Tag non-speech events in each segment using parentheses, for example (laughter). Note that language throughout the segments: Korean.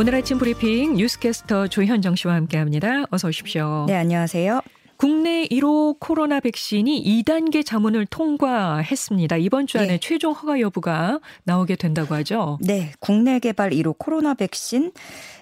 오늘 아침 브리핑 뉴스캐스터 조현정 씨와 함께합니다. 어서 오십시오. 네, 안녕하세요. 국내 1호 코로나 백신이 2단계 자문을 통과했습니다. 이번 주 안에 네. 최종 허가 여부가 나오게 된다고 하죠. 네, 국내 개발 1호 코로나 백신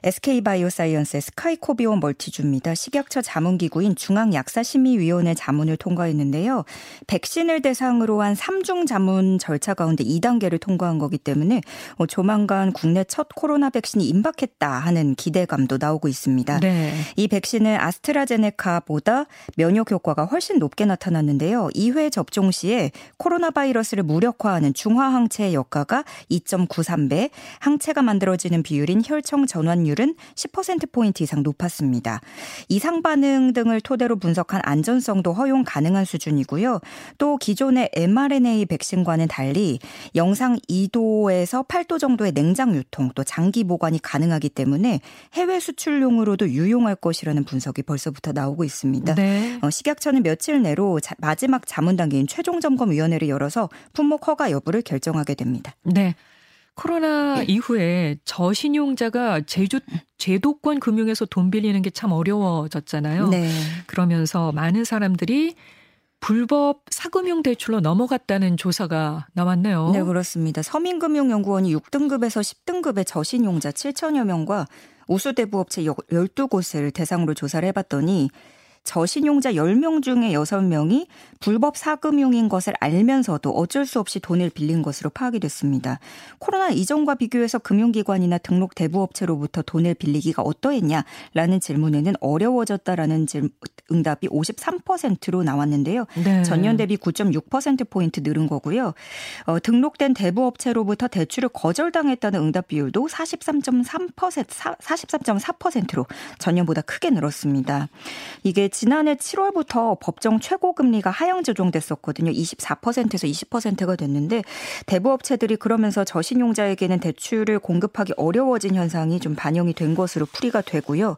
SK바이오사이언스의 스카이코비온 멀티주입니다. 식약처 자문 기구인 중앙약사심의위원회 자문을 통과했는데요. 백신을 대상으로 한 3중 자문 절차 가운데 2단계를 통과한 거기 때문에 뭐 조만간 국내 첫 코로나 백신이 임박했다 하는 기대감도 나오고 있습니다. 네. 이 백신은 아스트라제네카보다 면역 효과가 훨씬 높게 나타났는데요. 2회 접종 시에 코로나 바이러스를 무력화하는 중화 항체의 역가가 2.93배, 항체가 만들어지는 비율인 혈청 전환율은 10%포인트 이상 높았습니다. 이상 반응 등을 토대로 분석한 안전성도 허용 가능한 수준이고요. 또 기존의 mRNA 백신과는 달리 영상 2도에서 8도 정도의 냉장 유통 또 장기 보관이 가능하기 때문에 해외 수출용으로도 유용할 것이라는 분석이 벌써부터 나오고 있습니다. 네. 네. 어, 식약처는 며칠 내로 자, 마지막 자문 단계인 최종 점검 위원회를 열어서 품목 허가 여부를 결정하게 됩니다. 네. 코로나 네. 이후에 저신용자가 제주 제도권 금융에서 돈 빌리는 게 참 어려워졌잖아요. 네. 그러면서 많은 사람들이 불법 사금융 대출로 넘어갔다는 조사가 나왔네요. 네, 그렇습니다. 서민금융연구원이 6등급에서 10등급의 저신용자 7천여 명과 우수대부업체 12곳을 대상으로 조사를 해봤더니 저신용자 10명 중에 6명이 불법 사금융인 것을 알면서도 어쩔 수 없이 돈을 빌린 것으로 파악이 됐습니다. 코로나 이전과 비교해서 금융기관이나 등록 대부업체로부터 돈을 빌리기가 어떠했냐라는 질문에는 어려워졌다라는 질, 응답이 53%로 나왔는데요. 네. 전년 대비 9.6%포인트 늘은 거고요. 어, 등록된 대부업체로부터 대출을 거절당했다는 응답 비율도 43.3% 43.4%로 전년보다 크게 늘었습니다. 이게 지난해 7월부터 법정 최고 금리가 하향 조정됐었거든요. 24%에서 20%가 됐는데 대부업체들이 그러면서 저신용자에게는 대출을 공급하기 어려워진 현상이 좀 반영이 된 것으로 풀이가 되고요.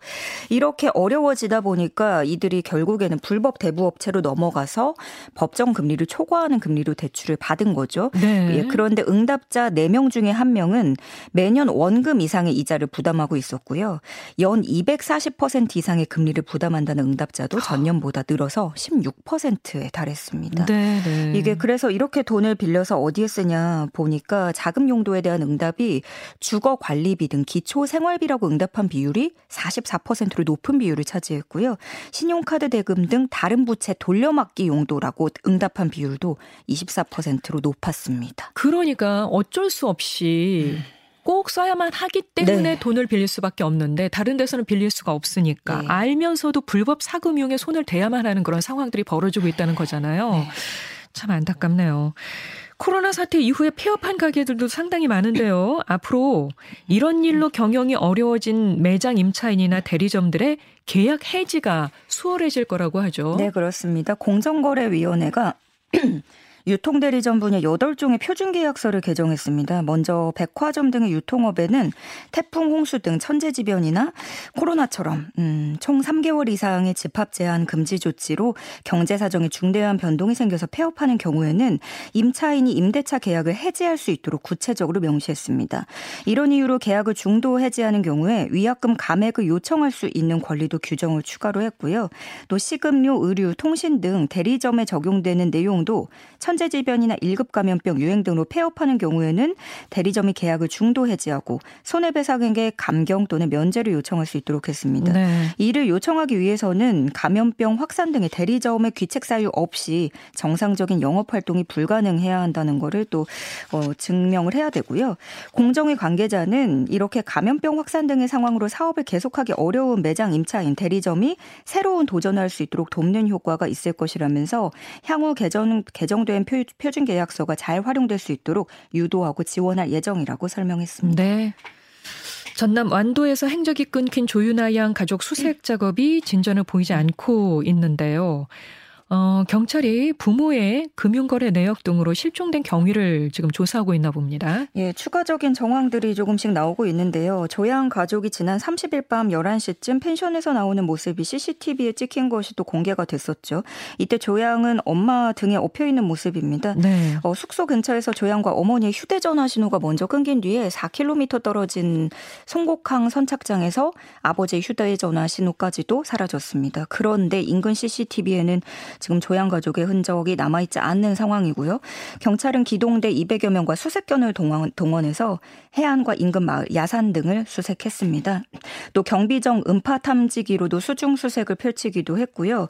이렇게 어려워지다 보니까 이들이 결국에는 불법 대부업체로 넘어가서 법정 금리를 초과하는 금리로 대출을 받은 거죠. 네. 예, 그런데 응답자 4명 중에 1명은 매년 원금 이상의 이자를 부담하고 있었고요. 연 240% 이상의 금리를 부담한다는 응답자 도도 전년보다 늘어서 16%에 달했습니다. 네, 네. 이게 그래서 이렇게 돈을 빌려서 어디에 쓰냐 보니까 자금 용도에 대한 응답이 주거 관리비 등 기초 생활비라고 응답한 비율이 44%로 높은 비율을 차지했고요. 신용카드 대금 등 다른 부채 돌려막기 용도라고 응답한 비율도 24%로 높았습니다. 그러니까 어쩔 수 없이 음. 꼭 써야만 하기 때문에 네. 돈을 빌릴 수밖에 없는데 다른 데서는 빌릴 수가 없으니까 네. 알면서도 불법 사금융에 손을 대야만 하는 그런 상황들이 벌어지고 있다는 거잖아요. 네. 참 안타깝네요. 코로나 사태 이후에 폐업한 가게들도 상당히 많은데요. 앞으로 이런 일로 경영이 어려워진 매장 임차인이나 대리점들의 계약 해지가 수월해질 거라고 하죠. 네, 그렇습니다. 공정거래위원회가 (clears throat) 유통대리점 분야 8종의 표준계약서를 개정했습니다. 먼저 백화점 등의 유통업에는 태풍, 홍수 등 천재지변이나 코로나처럼 음, 총 3개월 이상의 집합 제한 금지 조치로 경제 사정에 중대한 변동이 생겨서 폐업하는 경우에는 임차인이 임대차 계약을 해지할 수 있도록 구체적으로 명시했습니다. 이런 이유로 계약을 중도 해지하는 경우에 위약금 감액을 요청할 수 있는 권리도 규정을 추가로 했고요. 또 식음료, 의류, 통신 등 대리점에 적용되는 내용도 천 재질변이나 1급 감염병 유행 등으로 폐업하는 경우에는 대리점이 계약을 중도 해지하고 손해배상액의 감경 또는 면제를 요청할 수 있도록 했습니다. 네. 이를 요청하기 위해서는 감염병 확산 등의 대리점의 귀책 사유 없이 정상적인 영업 활동이 불가능해야 한다는 것을 또 어, 증명을 해야 되고요. 공정위 관계자는 이렇게 감염병 확산 등의 상황으로 사업을 계속하기 어려운 매장 임차인 대리점이 새로운 도전을 할수 있도록 돕는 효과가 있을 것이라면서 향후 개정 개정된 된 표준 계약서가 잘 활용될 수 있도록 유도하고 지원할 예정이라고 설명했습니다. 네. 전남 완도에서 행적이 끊긴 조윤아 양 가족 수색 작업이 진전을 보이지 않고 있는데요. 어, 경찰이 부모의 금융거래 내역 등으로 실종된 경위를 지금 조사하고 있나 봅니다. 예, 추가적인 정황들이 조금씩 나오고 있는데요. 조양 가족이 지난 30일 밤 11시쯤 펜션에서 나오는 모습이 CCTV에 찍힌 것이 또 공개가 됐었죠. 이때 조양은 엄마 등에 엎여 있는 모습입니다. 네. 어, 숙소 근처에서 조양과 어머니의 휴대전화 신호가 먼저 끊긴 뒤에 4km 떨어진 송곡항 선착장에서 아버지의 휴대전화 신호까지도 사라졌습니다. 그런데 인근 CCTV에는 지금 조양 가족의 흔적이 남아있지 않는 상황이고요. 경찰은 기동대 200여 명과 수색견을 동원, 동원해서 해안과 인근 마을, 야산 등을 수색했습니다. 또 경비정 음파 탐지기로도 수중 수색을 펼치기도 했고요.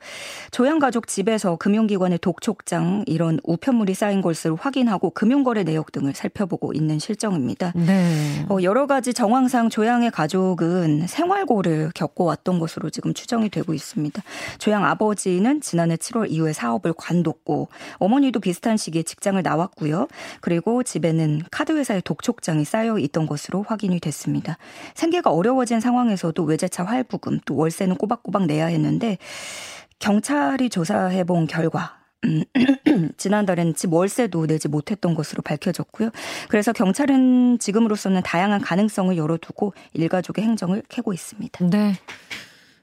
조양 가족 집에서 금융기관의 독촉장 이런 우편물이 쌓인 것을 확인하고 금융거래 내역 등을 살펴보고 있는 실정입니다. 네. 어, 여러 가지 정황상 조양의 가족은 생활고를 겪어왔던 것으로 지금 추정이 되고 있습니다. 조양 아버지는 지난해 7월 8월 이후에 사업을 관뒀고 어머니도 비슷한 시기에 직장을 나왔고요. 그리고 집에는 카드 회사의 독촉장이 쌓여 있던 것으로 확인이 됐습니다. 생계가 어려워진 상황에서도 외제차 할부금 또 월세는 꼬박꼬박 내야 했는데 경찰이 조사해 본 결과 음, (clears throat) 지난달엔 집 월세도 내지 못했던 것으로 밝혀졌고요. 그래서 경찰은 지금으로서는 다양한 가능성을 열어두고 일가족의 행정을 캐고 있습니다. 네.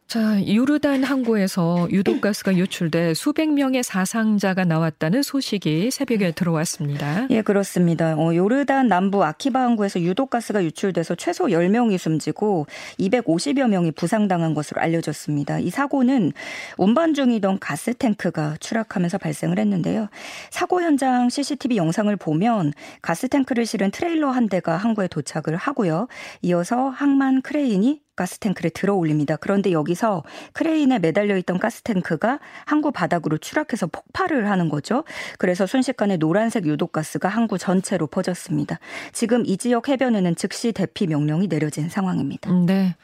자, 요르단 항구에서 유독가스가 유출돼 수백 명의 사상자가 나왔다는 소식이 새벽에 들어왔습니다. 예, 그렇습니다. 어, 요르단 남부 아키바 항구에서 유독가스가 유출돼서 최소 10명이 숨지고 250여 명이 부상당한 것으로 알려졌습니다. 이 사고는 운반 중이던 가스 탱크가 추락하면서 발생을 했는데요. 사고 현장 CCTV 영상을 보면 가스 탱크를 실은 트레일러 한 대가 항구에 도착을 하고요. 이어서 항만 크레인이 가스탱크를 들어 올립니다. 그런데 여기서 크레인에 매달려 있던 가스탱크가 항구 바닥으로 추락해서 폭발을 하는 거죠. 그래서 순식간에 노란색 유독가스가 항구 전체로 퍼졌습니다. 지금 이 지역 해변에는 즉시 대피 명령이 내려진 상황입니다. 네.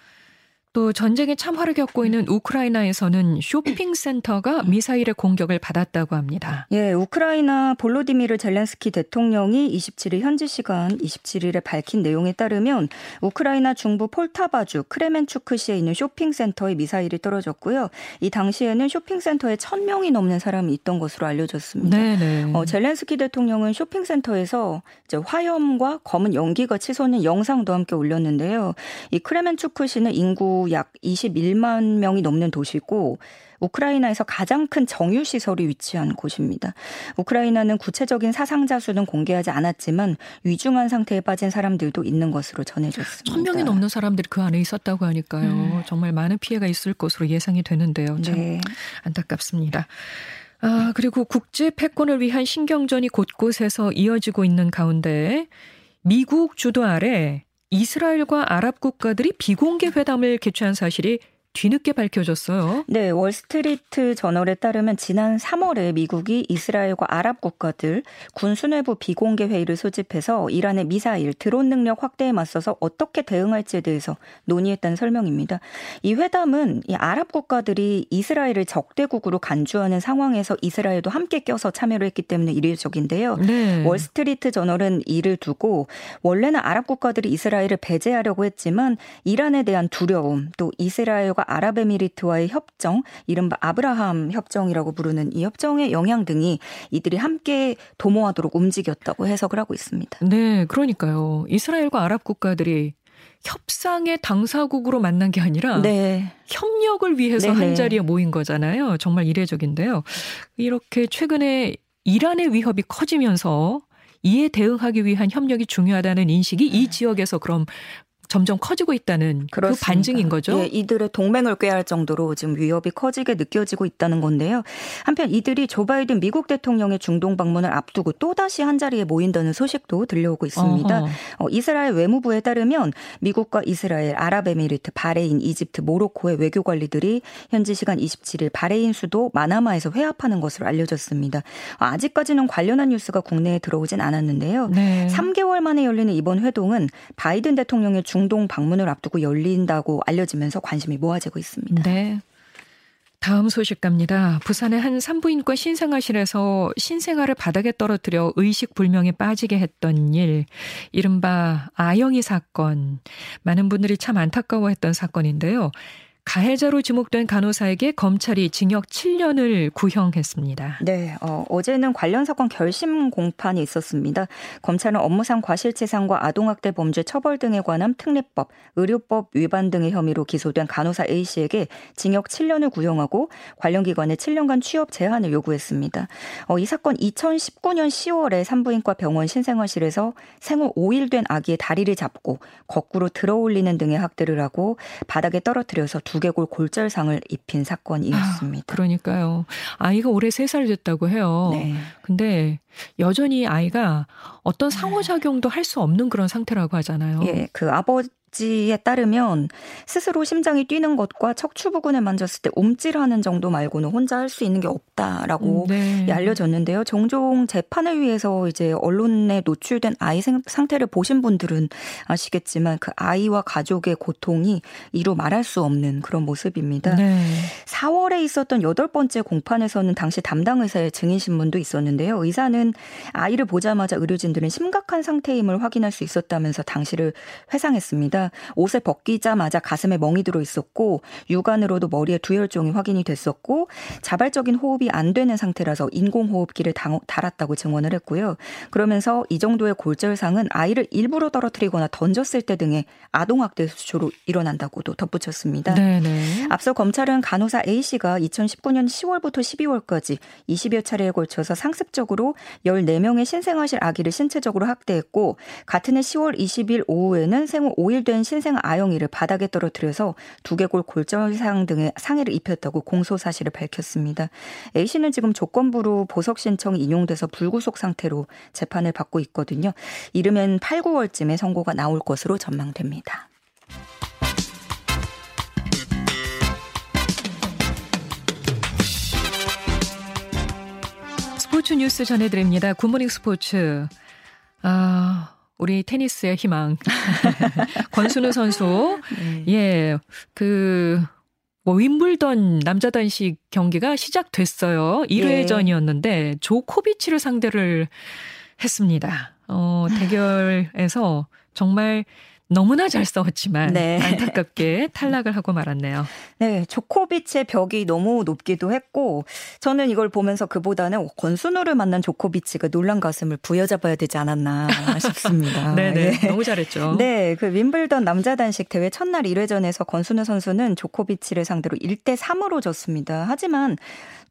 또 전쟁의 참화를 겪고 있는 우크라이나에서는 쇼핑센터가 미사일의 공격을 받았다고 합니다. 예, 우크라이나 볼로디미르 젤렌스키 대통령이 27일 현지 시간 27일에 밝힌 내용에 따르면 우크라이나 중부 폴타바주 크레멘추크시에 있는 쇼핑센터에 미사일이 떨어졌고요. 이 당시에는 쇼핑센터에 1000명이 넘는 사람이 있던 것으로 알려졌습니다. 네네. 어, 젤렌스키 대통령은 쇼핑센터에서 화염과 검은 연기가 치솟는 영상도 함께 올렸는데요. 이 크레멘추크시는 인구 약 21만 명이 넘는 도시고 우크라이나에서 가장 큰 정유 시설이 위치한 곳입니다. 우크라이나는 구체적인 사상자 수는 공개하지 않았지만 위중한 상태에 빠진 사람들도 있는 것으로 전해졌습니다. 천 명이 넘는 사람들이 그 안에 있었다고 하니까요. 음. 정말 많은 피해가 있을 것으로 예상이 되는데요. 참 네. 안타깝습니다. 아, 그리고 국제 패권을 위한 신경전이 곳곳에서 이어지고 있는 가운데 미국 주도 아래 이스라엘과 아랍 국가들이 비공개 회담을 개최한 사실이 뒤늦게 밝혀졌어요. 네, 월스트리트 저널에 따르면 지난 3월에 미국이 이스라엘과 아랍 국가들 군 수뇌부 비공개 회의를 소집해서 이란의 미사일, 드론 능력 확대에 맞서서 어떻게 대응할지에 대해서 논의했다는 설명입니다. 이 회담은 이 아랍 국가들이 이스라엘을 적대국으로 간주하는 상황에서 이스라엘도 함께 껴서 참여를 했기 때문에 이례적인데요. 네. 월스트리트 저널은 이를 두고 원래는 아랍 국가들이 이스라엘을 배제하려고 했지만 이란에 대한 두려움 또 이스라엘과 아랍에미리트와의 협정, 이른바 아브라함 협정이라고 부르는 이 협정의 영향 등이 이들이 함께 도모하도록 움직였다고 해석을 하고 있습니다. 네, 그러니까요. 이스라엘과 아랍 국가들이 협상의 당사국으로 만난 게 아니라 네. 협력을 위해서 네네. 한 자리에 모인 거잖아요. 정말 이례적인데요. 이렇게 최근에 이란의 위협이 커지면서 이에 대응하기 위한 협력이 중요하다는 인식이 이 지역에서 그럼 점점 커지고 있다는 그 그렇습니다. 그 반증인 거죠. 예, 이들의 동맹을 꾀할 정도로 지금 위협이 커지게 느껴지고 있다는 건데요. 한편 이들이 조 바이든 미국 대통령의 중동 방문을 앞두고 또 다시 한 자리에 모인다는 소식도 들려오고 있습니다. 어, 이스라엘 외무부에 따르면 미국과 이스라엘, 아랍에미리트, 바레인, 이집트, 모로코의 외교 관리들이 현지 시간 27일 바레인 수도 마나마에서 회합하는 것으로 알려졌습니다. 아직까지는 관련한 뉴스가 국내에 들어오진 않았는데요. 네. 3개월 만에 열리는 이번 회동은 바이든 대통령의 중 중동 방문을 앞두고 열린다고 알려지면서 관심이 모아지고 있습니다. 네. 다음 소식 갑니다. 부산의 한 산부인과 신생아실에서 신생아를 바닥에 떨어뜨려 의식 불명에 빠지게 했던 일, 이른바 아영이 사건. 많은 분들이 참 안타까워했던 사건인데요. 가해자로 지목된 간호사에게 검찰이 징역 7년을 구형했습니다. 네, 어, 어제는 관련 사건 결심 공판이 있었습니다. 검찰은 업무상 과실치상과 아동학대 범죄 처벌 등에 관한 특례법, 의료법 위반 등의 혐의로 기소된 간호사 A 씨에게 징역 7년을 구형하고 관련 기관에 7년간 취업 제한을 요구했습니다. 어, 이 사건 2019년 10월에 산부인과 병원 신생아실에서 생후 5일 된 아기의 다리를 잡고 거꾸로 들어올리는 등의 학대를 하고 바닥에 떨어뜨려서 두 개골 골절상을 입힌 사건이었습니다. 아, 그러니까요. 아이가 올해 3살 됐다고 해요. 네. 근데 여전히 아이가 어떤 상호작용도 할 수 없는 그런 상태라고 하잖아요. 예, 그 아버지 지에 따르면 스스로 심장이 뛰는 것과 척추 부근을 만졌을 때 움찔하는 정도 말고는 혼자 할 수 있는 게 없다라고 음, 네. 알려졌는데요. 종종 재판을 위해서 이제 언론에 노출된 아이 상태를 보신 분들은 아시겠지만 그 아이와 가족의 고통이 이루 말할 수 없는 그런 모습입니다. 네. 4월에 있었던 여덟 번째 공판에서는 당시 담당 의사의 증인 신문도 있었는데요. 의사는 아이를 보자마자 의료진들은 심각한 상태임을 확인할 수 있었다면서 당시를 회상했습니다. 옷을 벗기자마자 가슴에 멍이 들어 있었고 육안으로도 머리에 두혈종이 확인이 됐었고 자발적인 호흡이 안 되는 상태라서 인공호흡기를 달았다고 증언을 했고요. 그러면서 이 정도의 골절상은 아이를 일부러 떨어뜨리거나 던졌을 때 등의 아동학대 수초로 일어난다고도 덧붙였습니다. 네네. 앞서 검찰은 간호사 A 씨가 2019년 10월부터 12월까지 20여 차례에 걸쳐서 상습적으로 14명의 신생아실 아기를 신체적으로 학대했고 같은 해 10월 20일 오후에는 생후 5일 된된 신생 아영 이를 바닥에 떨어뜨려서 두개골 골절상 등의 상해를 입혔다고 공소 사실을 밝혔습니다. A 씨는 지금 조건부로 보석 신청이 인용돼서 불구속 상태로 재판을 받고 있거든요. 이르면 8, 9월쯤에 선고가 나올 것으로 전망됩니다. 스포츠 뉴스 전해드립니다. 굿모닝 스포츠. 아, 우리 테니스의 희망. (laughs) 권순우 선수. 네. 예. 그, 뭐, 윈블던 남자 단식 경기가 시작됐어요. 1회전이었는데, 네. 조코비치를 상대를 했습니다. 어, 대결에서 정말 너무나 잘 싸웠지만 네. 안타깝게 탈락을 하고 말았네요. 네, 조코비치의 벽이 너무 높기도 했고 저는 이걸 보면서 그보다는 권순우를 만난 조코비치가 놀란 가슴을 부여잡아야 되지 않았나 싶습니다. 네네, (laughs) 네. 예. 너무 잘했죠. 네, 그 윈블던 남자 단식 대회 첫날 1회전에서 권순우 선수는 조코비치를 상대로 1대 3으로 졌습니다. 하지만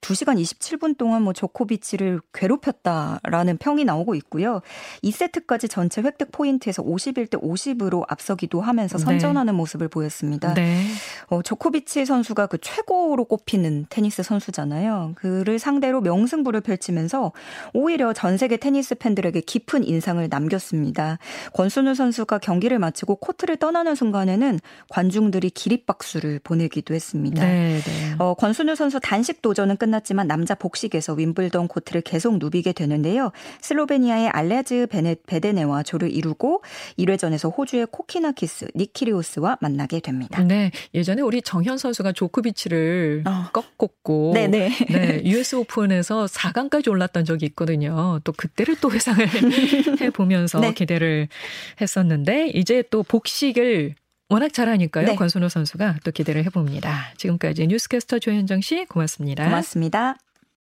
2시간 27분 동안 뭐 조코비치를 괴롭혔다라는 평이 나오고 있고요. 2세트까지 전체 획득 포인트에서 51대 50으로 앞서기도 하면서 네. 선전하는 네. 모습을 보였습니다. 네. 어, 조코비치 선수가 그 최고로 꼽히는 테니스 선수잖아요. 그를 상대로 명승부를 펼치면서 오히려 전 세계 테니스 팬들에게 깊은 인상을 남겼습니다. 권순우 선수가 경기를 마치고 코트를 떠나는 순간에는 관중들이 기립박수를 보내기도 했습니다. 네, 네. 어, 권순우 선수 단식 도전은 끝 끝났지만 남자 복식에서 윈블던 코트를 계속 누비게 되는데요. 슬로베니아의 알레즈 베네, 베데네와 조를 이루고 1회전에서 호주의 코키나키스 니키리오스와 만나게 됩니다. 네, 예전에 우리 정현 선수가 조코비치를 어. 꺾었고 네네. 네, US 오픈에서 4강까지 올랐던 적이 있거든요. 또 그때를 또 회상을 (laughs) 해 보면서 네. 기대를 했었는데 이제 또 복식을 워낙 잘하니까요. 네. 권순호 선수가 또 기대를 해봅니다. 지금까지 뉴스캐스터 조현정 씨 고맙습니다. 고맙습니다.